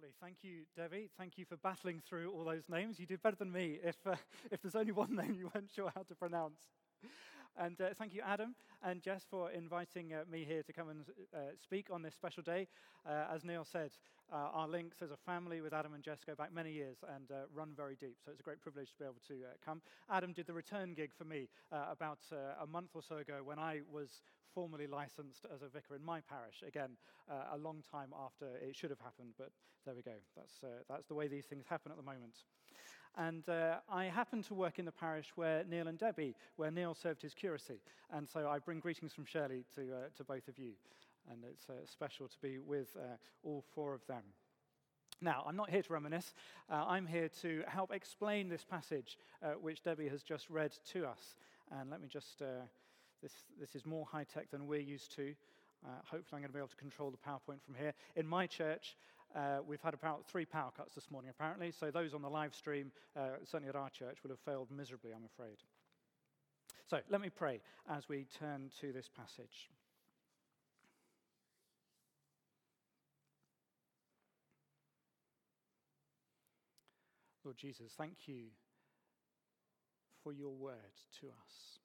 Lovely. Thank you, Debbie. Thank you for battling through all those names. You did better than me if, uh, if there's only one name you weren't sure how to pronounce. And uh, thank you, Adam and Jess, for inviting uh, me here to come and uh, speak on this special day. Uh, as Neil said, uh, our links as a family with Adam and Jess go back many years and run very deep. So it's a great privilege to be able to come. Adam did the return gig for me about a month or so ago when I was formally licensed as a vicar in my parish. Again, a long time after it should have happened, but there we go. That's, that's the way these things happen at the moment. And I happen to work in the parish where Neil and Debbie, where Neil served his curacy. And so I bring greetings from Shirley to, uh, to both of you. And it's uh, special to be with uh, all four of them. Now, I'm not here to reminisce. Uh, I'm here to help explain this passage uh, which Debbie has just read to us. And let me just, uh, this, this is more high tech than we're used to. Uh, hopefully, I'm going to be able to control the PowerPoint from here. In my church, uh, we've had about three power cuts this morning, apparently. So, those on the live stream, uh, certainly at our church, would have failed miserably, I'm afraid. So let me pray as we turn to this passage. Lord Jesus, thank you for your word to us.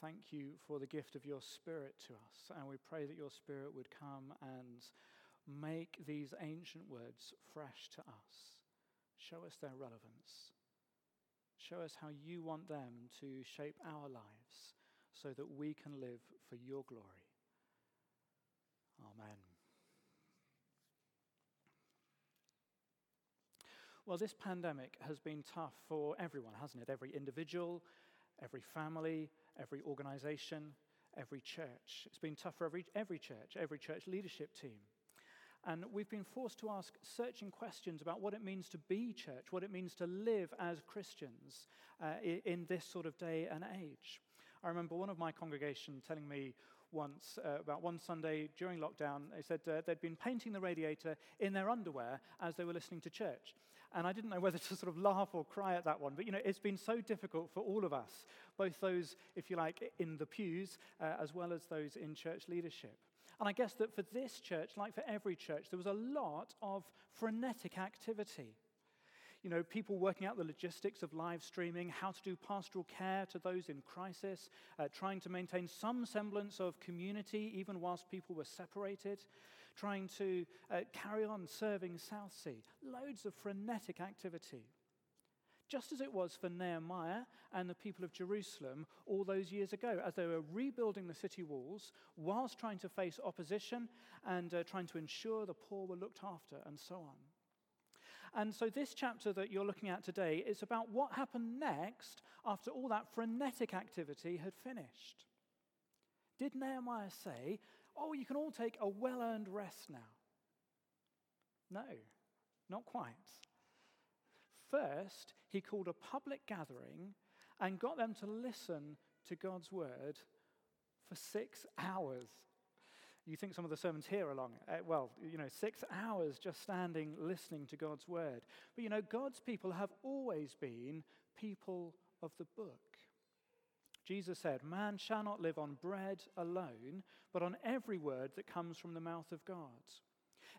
Thank you for the gift of your Spirit to us. And we pray that your Spirit would come and make these ancient words fresh to us. Show us their relevance. Show us how you want them to shape our lives so that we can live for your glory. Amen. Well, this pandemic has been tough for everyone, hasn't it? Every individual, every family, every organization, every church. It's been tough for every, every church, every church leadership team. And we've been forced to ask searching questions about what it means to be church, what it means to live as Christians uh, in this sort of day and age. I remember one of my congregation telling me once uh, about one Sunday during lockdown, they said uh, they'd been painting the radiator in their underwear as they were listening to church. And I didn't know whether to sort of laugh or cry at that one. But, you know, it's been so difficult for all of us, both those, if you like, in the pews, uh, as well as those in church leadership. And I guess that for this church, like for every church, there was a lot of frenetic activity. You know, people working out the logistics of live streaming, how to do pastoral care to those in crisis, uh, trying to maintain some semblance of community even whilst people were separated, trying to uh, carry on serving Southsea. Loads of frenetic activity just as it was for Nehemiah and the people of Jerusalem all those years ago, as they were rebuilding the city walls whilst trying to face opposition and uh, trying to ensure the poor were looked after, and so on. And so, this chapter that you're looking at today is about what happened next after all that frenetic activity had finished. Did Nehemiah say, Oh, you can all take a well earned rest now? No, not quite. First, he called a public gathering and got them to listen to God's word for six hours. You think some of the sermons here are long. Uh, well, you know, six hours just standing listening to God's word. But you know, God's people have always been people of the book. Jesus said, Man shall not live on bread alone, but on every word that comes from the mouth of God.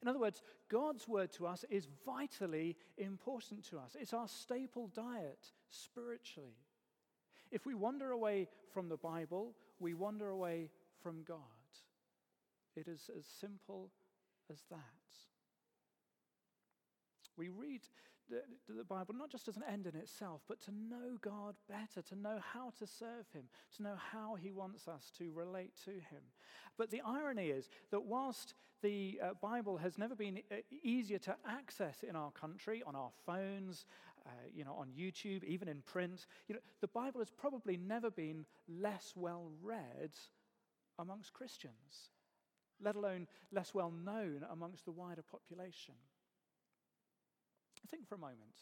In other words, God's word to us is vitally important to us. It's our staple diet spiritually. If we wander away from the Bible, we wander away from God. It is as simple as that. We read the, Bible not just as an end in itself, but to know God better, to know how to serve Him, to know how He wants us to relate to Him. But the irony is that whilst the uh, Bible has never been uh, easier to access in our country, on our phones, uh, you know, on YouTube, even in print, you know, the Bible has probably never been less well read amongst Christians, let alone less well known amongst the wider population. Think for a moment.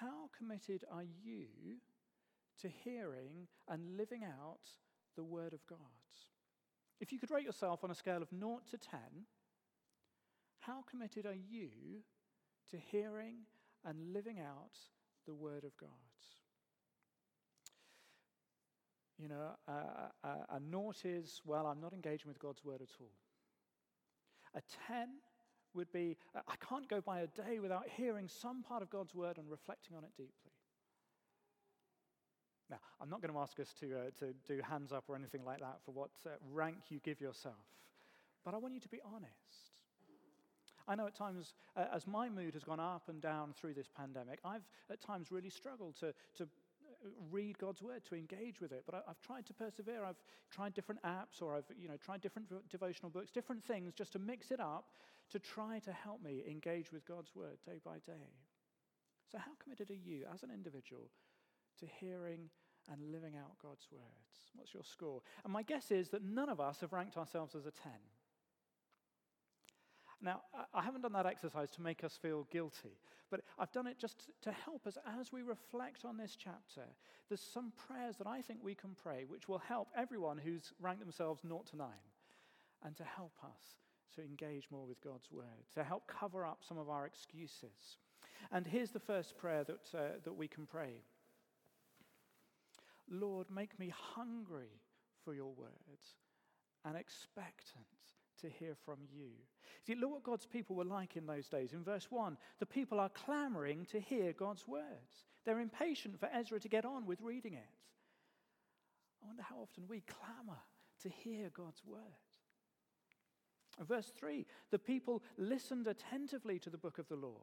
How committed are you to hearing and living out the Word of God? If you could rate yourself on a scale of 0 to 10, how committed are you to hearing and living out the Word of God? You know, a, a, a naught is, well, I'm not engaging with God's Word at all. A 10 would be I can't go by a day without hearing some part of God's word and reflecting on it deeply. Now, I'm not going to ask us to, uh, to do hands up or anything like that for what uh, rank you give yourself, but I want you to be honest. I know at times, uh, as my mood has gone up and down through this pandemic, I've at times really struggled to, to read God's word, to engage with it. But I, have tried to persevere. I've tried different apps or I've you know, tried different devotional books, different things just to mix it up to try to help me engage with God's word day by day. So, how committed are you as an individual to hearing and living out God's words? What's your score? And my guess is that none of us have ranked ourselves as a 10. Now, I haven't done that exercise to make us feel guilty, but I've done it just to help us as we reflect on this chapter. There's some prayers that I think we can pray which will help everyone who's ranked themselves 0 to 9 and to help us to engage more with God's word, to help cover up some of our excuses. And here's the first prayer that, uh, that we can pray Lord, make me hungry for your words and expectant to hear from you. See, look what God's people were like in those days. In verse 1, the people are clamoring to hear God's words. They're impatient for Ezra to get on with reading it. I wonder how often we clamor to hear God's word. Verse 3 the people listened attentively to the book of the law.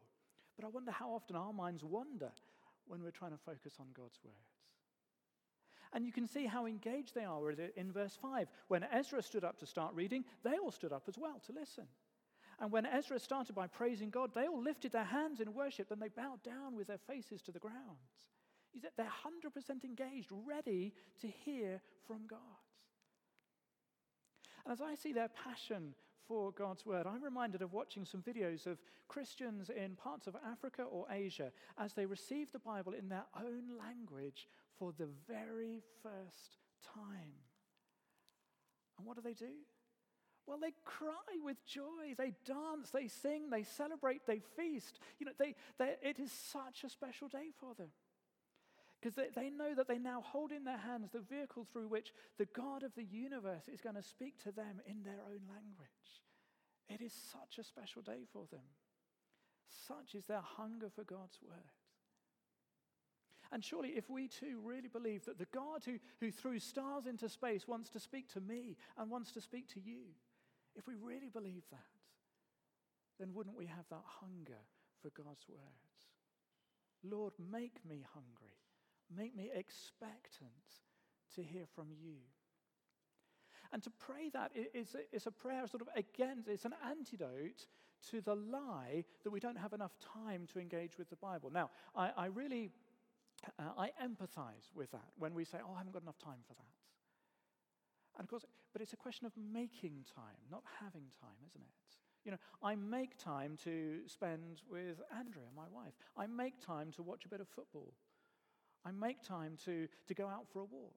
But I wonder how often our minds wander when we're trying to focus on God's words. And you can see how engaged they are in verse 5. When Ezra stood up to start reading, they all stood up as well to listen. And when Ezra started by praising God, they all lifted their hands in worship, then they bowed down with their faces to the ground. They're 100% engaged, ready to hear from God. And as I see their passion for God's word, I'm reminded of watching some videos of Christians in parts of Africa or Asia as they receive the Bible in their own language for the very first time. And what do they do? Well, they cry with joy. They dance, they sing, they celebrate, they feast. You know, they, it is such a special day for them. Because they, they know that they now hold in their hands the vehicle through which the God of the universe is going to speak to them in their own language. It is such a special day for them. Such is their hunger for God's word. And surely, if we too really believe that the God who, who threw stars into space wants to speak to me and wants to speak to you, if we really believe that, then wouldn't we have that hunger for God's words? Lord, make me hungry. Make me expectant to hear from you. And to pray that is a, prayer sort of against, it's an antidote to the lie that we don't have enough time to engage with the Bible. Now, I, I really, uh, I empathize with that when we say, oh, I haven't got enough time for that. And of course, but it's a question of making time, not having time, isn't it? You know, I make time to spend with Andrea, my wife. I make time to watch a bit of football. I make time to, to go out for a walk.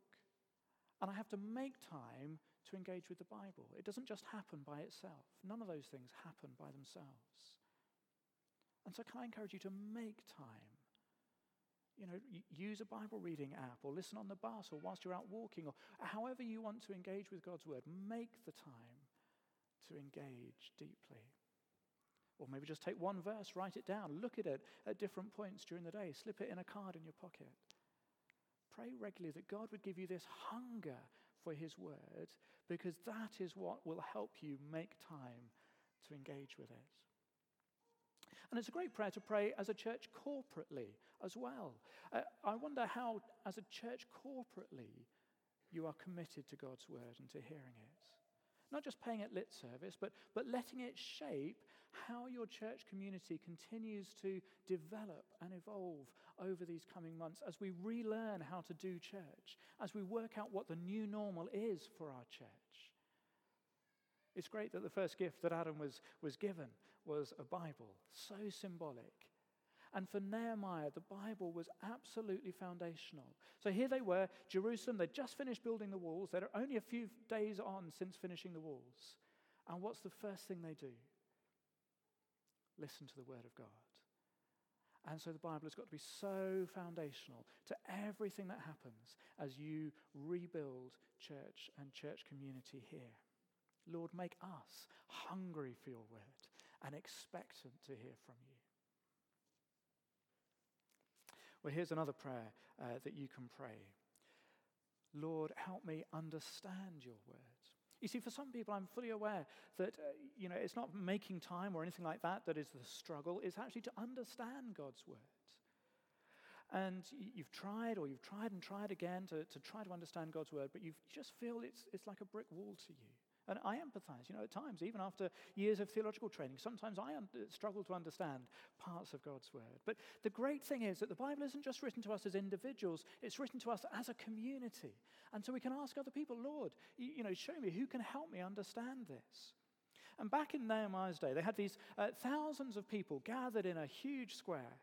And I have to make time to engage with the Bible. It doesn't just happen by itself, none of those things happen by themselves. And so, can I encourage you to make time? You know, use a Bible reading app or listen on the bus or whilst you're out walking or however you want to engage with God's Word. Make the time to engage deeply. Or maybe just take one verse, write it down, look at it at different points during the day, slip it in a card in your pocket. Pray regularly that God would give you this hunger for His Word because that is what will help you make time to engage with it. And it's a great prayer to pray as a church corporately as well. Uh, I wonder how, as a church corporately, you are committed to God's Word and to hearing it. Not just paying it lit service, but, but letting it shape how your church community continues to develop and evolve over these coming months as we relearn how to do church, as we work out what the new normal is for our church. It's great that the first gift that Adam was, was given was a Bible, so symbolic. And for Nehemiah, the Bible was absolutely foundational. So here they were, Jerusalem, they'd just finished building the walls. They're only a few days on since finishing the walls. And what's the first thing they do? Listen to the Word of God. And so the Bible has got to be so foundational to everything that happens as you rebuild church and church community here. Lord, make us hungry for your word and expectant to hear from you. Well, here's another prayer uh, that you can pray Lord, help me understand your words. You see, for some people, I'm fully aware that, uh, you know, it's not making time or anything like that that is the struggle. It's actually to understand God's words. And you've tried or you've tried and tried again to, to try to understand God's word, but you just feel it's, it's like a brick wall to you. And I empathize, you know, at times, even after years of theological training, sometimes I un- struggle to understand parts of God's word. But the great thing is that the Bible isn't just written to us as individuals, it's written to us as a community. And so we can ask other people, Lord, you, you know, show me who can help me understand this. And back in Nehemiah's day, they had these uh, thousands of people gathered in a huge square.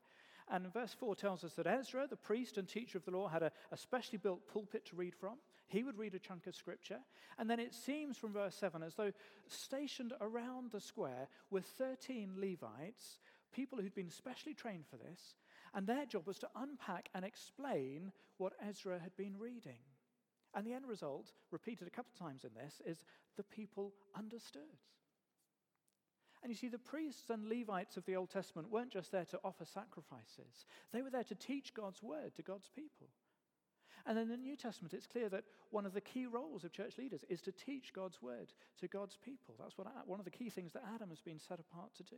And verse 4 tells us that Ezra, the priest and teacher of the law, had a, a specially built pulpit to read from. He would read a chunk of scripture. And then it seems from verse 7 as though stationed around the square were 13 Levites, people who'd been specially trained for this. And their job was to unpack and explain what Ezra had been reading. And the end result, repeated a couple of times in this, is the people understood. And you see, the priests and Levites of the Old Testament weren't just there to offer sacrifices, they were there to teach God's word to God's people. And in the New Testament, it's clear that one of the key roles of church leaders is to teach God's word to God's people. That's what, one of the key things that Adam has been set apart to do.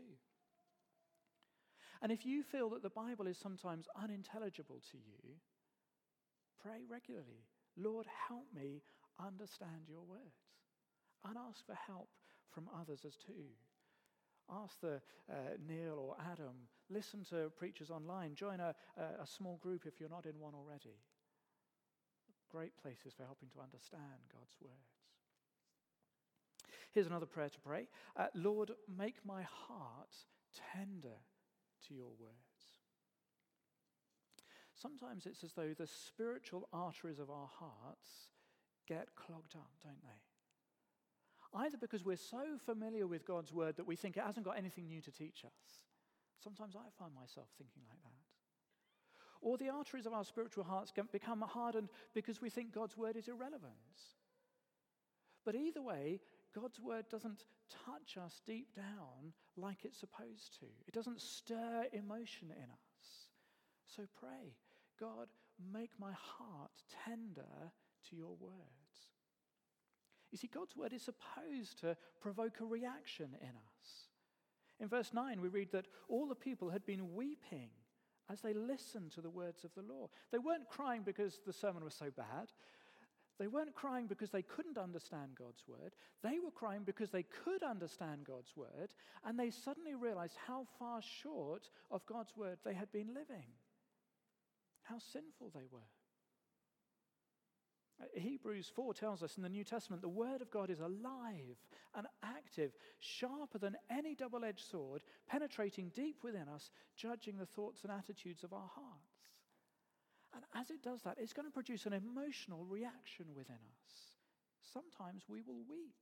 And if you feel that the Bible is sometimes unintelligible to you, pray regularly. Lord, help me understand your words. And ask for help from others as too. Ask the uh, Neil or Adam, listen to preachers online, join a, a, small group if you're not in one already great places for helping to understand God's words. Here's another prayer to pray uh, Lord, make my heart tender to your words. Sometimes it's as though the spiritual arteries of our hearts get clogged up, don't they? Either because we're so familiar with God's word that we think it hasn't got anything new to teach us. Sometimes I find myself thinking like that or the arteries of our spiritual hearts can become hardened because we think God's word is irrelevant. But either way, God's word doesn't touch us deep down like it's supposed to. It doesn't stir emotion in us. So pray, God, make my heart tender to your words. You see, God's word is supposed to provoke a reaction in us. In verse 9, we read that all the people had been weeping as they listened to the words of the law. They weren't crying because the sermon was so bad. They weren't crying because they couldn't understand God's word. They were crying because they could understand God's word, and they suddenly realized how far short of God's word they had been living, how sinful they were. Hebrews 4 tells us in the New Testament the Word of God is alive and active, sharper than any double edged sword, penetrating deep within us, judging the thoughts and attitudes of our hearts. And as it does that, it's going to produce an emotional reaction within us. Sometimes we will weep.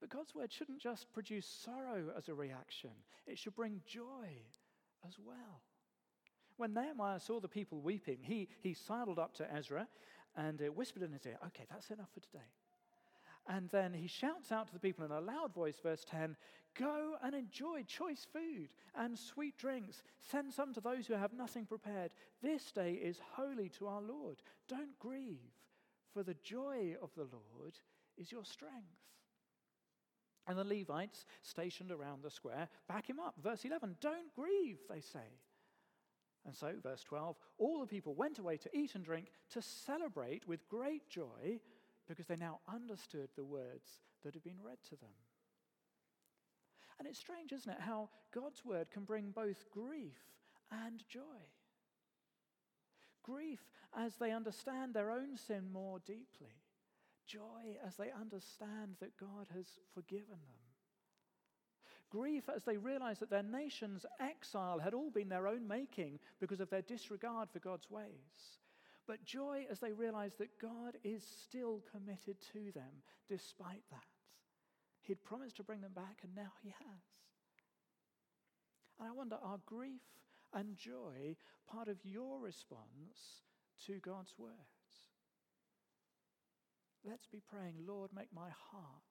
But God's Word shouldn't just produce sorrow as a reaction, it should bring joy as well. When Nehemiah saw the people weeping, he, he sidled up to Ezra and uh, whispered in his ear, Okay, that's enough for today. And then he shouts out to the people in a loud voice, verse 10 Go and enjoy choice food and sweet drinks. Send some to those who have nothing prepared. This day is holy to our Lord. Don't grieve, for the joy of the Lord is your strength. And the Levites stationed around the square back him up. Verse 11 Don't grieve, they say. And so, verse 12, all the people went away to eat and drink to celebrate with great joy because they now understood the words that had been read to them. And it's strange, isn't it, how God's word can bring both grief and joy. Grief as they understand their own sin more deeply, joy as they understand that God has forgiven them grief as they realized that their nation's exile had all been their own making because of their disregard for God's ways. But joy as they realized that God is still committed to them despite that. He'd promised to bring them back, and now He has. And I wonder are grief and joy part of your response to God's words? Let's be praying, Lord, make my heart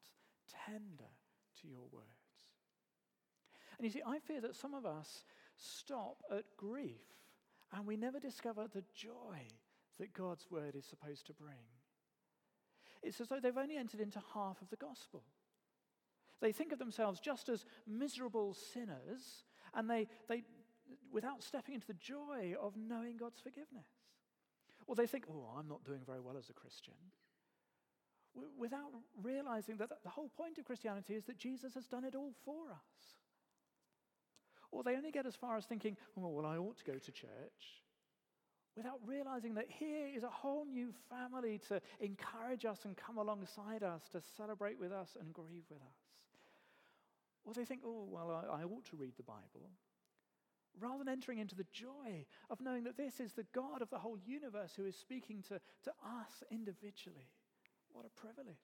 tender to your words. And you see, I fear that some of us stop at grief and we never discover the joy that God's word is supposed to bring. It's as though they've only entered into half of the gospel. They think of themselves just as miserable sinners, and they, they without stepping into the joy of knowing God's forgiveness. Or they think, oh, I'm not doing very well as a Christian. Without realizing that the whole point of Christianity is that Jesus has done it all for us. Or they only get as far as thinking, oh, well, I ought to go to church without realizing that here is a whole new family to encourage us and come alongside us, to celebrate with us and grieve with us. Or they think, oh, well, I, I ought to read the Bible. Rather than entering into the joy of knowing that this is the God of the whole universe who is speaking to, to us individually. What a privilege.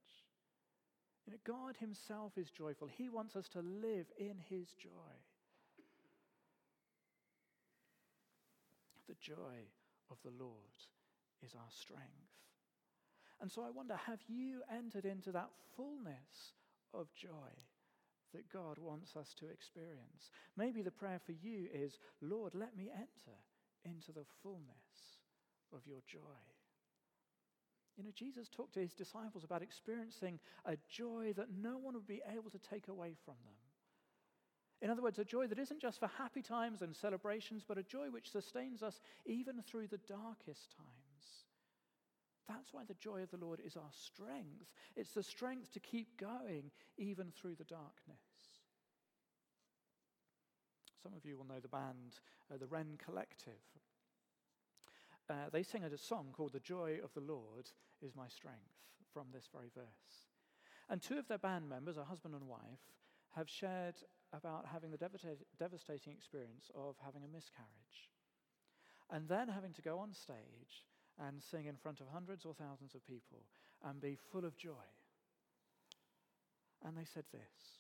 You know, God Himself is joyful. He wants us to live in His joy. The joy of the Lord is our strength. And so I wonder have you entered into that fullness of joy that God wants us to experience? Maybe the prayer for you is Lord, let me enter into the fullness of your joy. You know, Jesus talked to his disciples about experiencing a joy that no one would be able to take away from them. In other words, a joy that isn't just for happy times and celebrations, but a joy which sustains us even through the darkest times. That's why the joy of the Lord is our strength. It's the strength to keep going even through the darkness. Some of you will know the band, uh, the Rend Collective. Uh, they sing a song called The Joy of the Lord is My Strength from this very verse. And two of their band members, a husband and wife, have shared about having the devastating experience of having a miscarriage. And then having to go on stage and sing in front of hundreds or thousands of people and be full of joy. And they said this.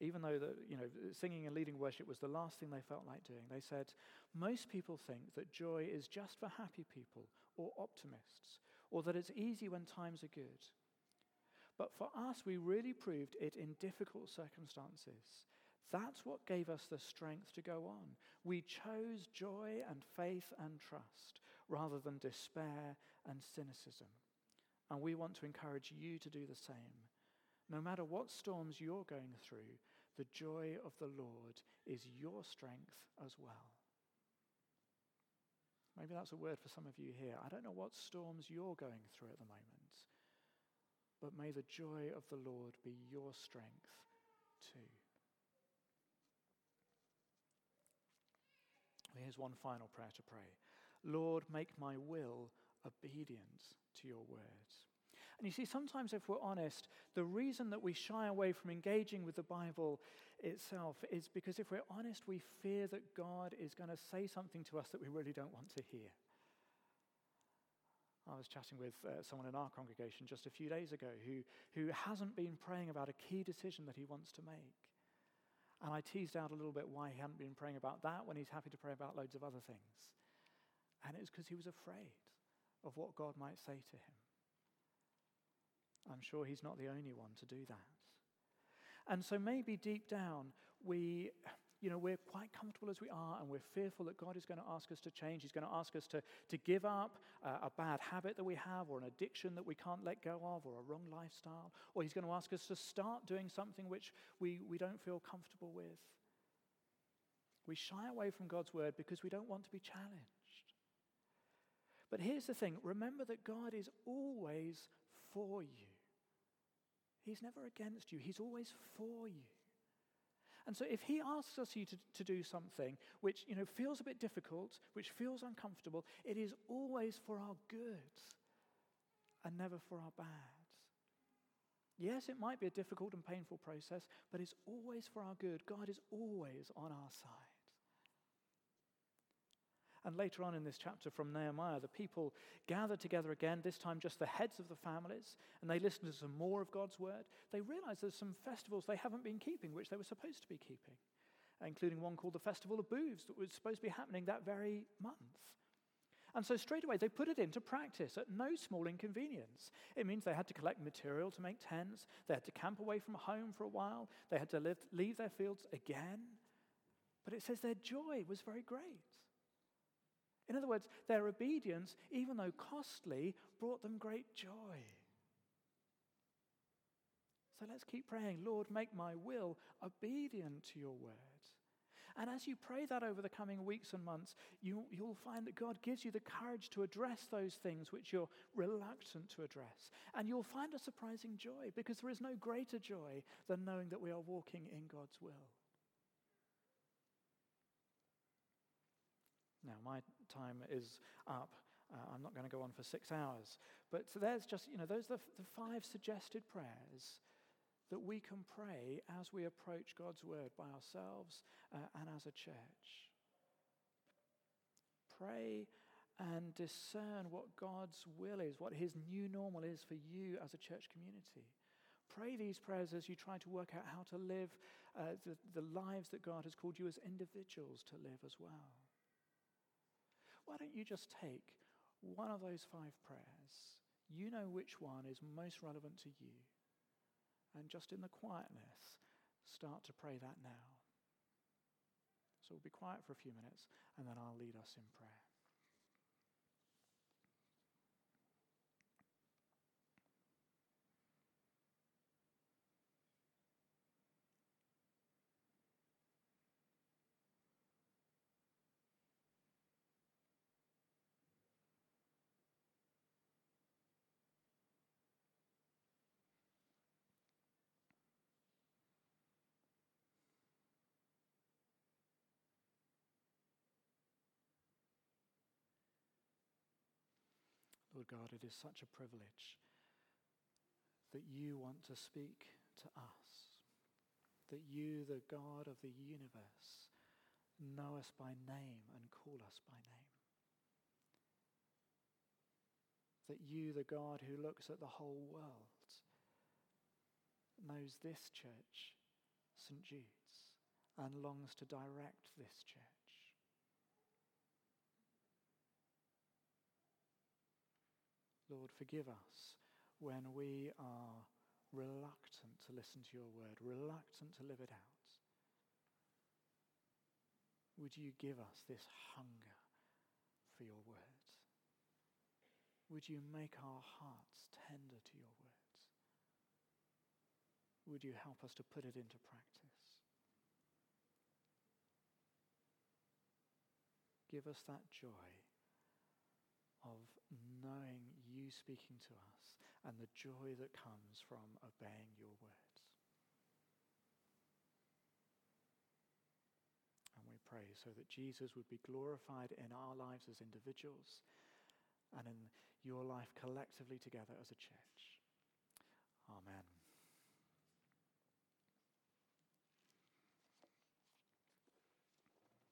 Even though the, you know, singing and leading worship was the last thing they felt like doing, they said, Most people think that joy is just for happy people or optimists, or that it's easy when times are good. For us, we really proved it in difficult circumstances. That's what gave us the strength to go on. We chose joy and faith and trust rather than despair and cynicism. And we want to encourage you to do the same. No matter what storms you're going through, the joy of the Lord is your strength as well. Maybe that's a word for some of you here. I don't know what storms you're going through at the moment but may the joy of the Lord be your strength too. Here's one final prayer to pray Lord, make my will obedient to your words. And you see, sometimes if we're honest, the reason that we shy away from engaging with the Bible itself is because if we're honest, we fear that God is going to say something to us that we really don't want to hear. I was chatting with uh, someone in our congregation just a few days ago who, who hasn't been praying about a key decision that he wants to make. And I teased out a little bit why he hadn't been praying about that when he's happy to pray about loads of other things. And it was because he was afraid of what God might say to him. I'm sure he's not the only one to do that. And so maybe deep down, we, you know, we're quite comfortable as we are and we're fearful that God is going to ask us to change. He's going to ask us to, to give up uh, a bad habit that we have or an addiction that we can't let go of or a wrong lifestyle. Or He's going to ask us to start doing something which we, we don't feel comfortable with. We shy away from God's word because we don't want to be challenged. But here's the thing remember that God is always for you. He's never against you, He's always for you. And so if he asks us to, to do something which you know, feels a bit difficult, which feels uncomfortable, it is always for our good and never for our bad. Yes, it might be a difficult and painful process, but it's always for our good. God is always on our side. And later on in this chapter from Nehemiah, the people gather together again, this time just the heads of the families, and they listen to some more of God's word. They realize there's some festivals they haven't been keeping, which they were supposed to be keeping, including one called the Festival of Booths that was supposed to be happening that very month. And so straight away they put it into practice at no small inconvenience. It means they had to collect material to make tents, they had to camp away from home for a while, they had to live, leave their fields again. But it says their joy was very great. In other words, their obedience, even though costly, brought them great joy. So let's keep praying, Lord, make my will obedient to your word. And as you pray that over the coming weeks and months, you, you'll find that God gives you the courage to address those things which you're reluctant to address. And you'll find a surprising joy because there is no greater joy than knowing that we are walking in God's will. Now, my time is up. Uh, I'm not going to go on for six hours. But so there's just, you know, those are the, five suggested prayers that we can pray as we approach God's word by ourselves uh, and as a church. Pray and discern what God's will is, what his new normal is for you as a church community. Pray these prayers as you try to work out how to live uh, the, the lives that God has called you as individuals to live as well. Why don't you just take one of those five prayers? You know which one is most relevant to you and just in the quietness, start to pray that now. So we'll be quiet for a few minutes, and then I'll lead us in prayer. God, it is such a privilege that you want to speak to us, that you, the God of the universe, know us by name and call us by name. That you, the God who looks at the whole world, knows this church, St. Jude's, and longs to direct this church. Lord, forgive us when we are reluctant to listen to your word, reluctant to live it out. Would you give us this hunger for your word? Would you make our hearts tender to your words? Would you help us to put it into practice? Give us that joy of knowing you speaking to us and the joy that comes from obeying your words. And we pray so that Jesus would be glorified in our lives as individuals and in your life collectively together as a church. Amen.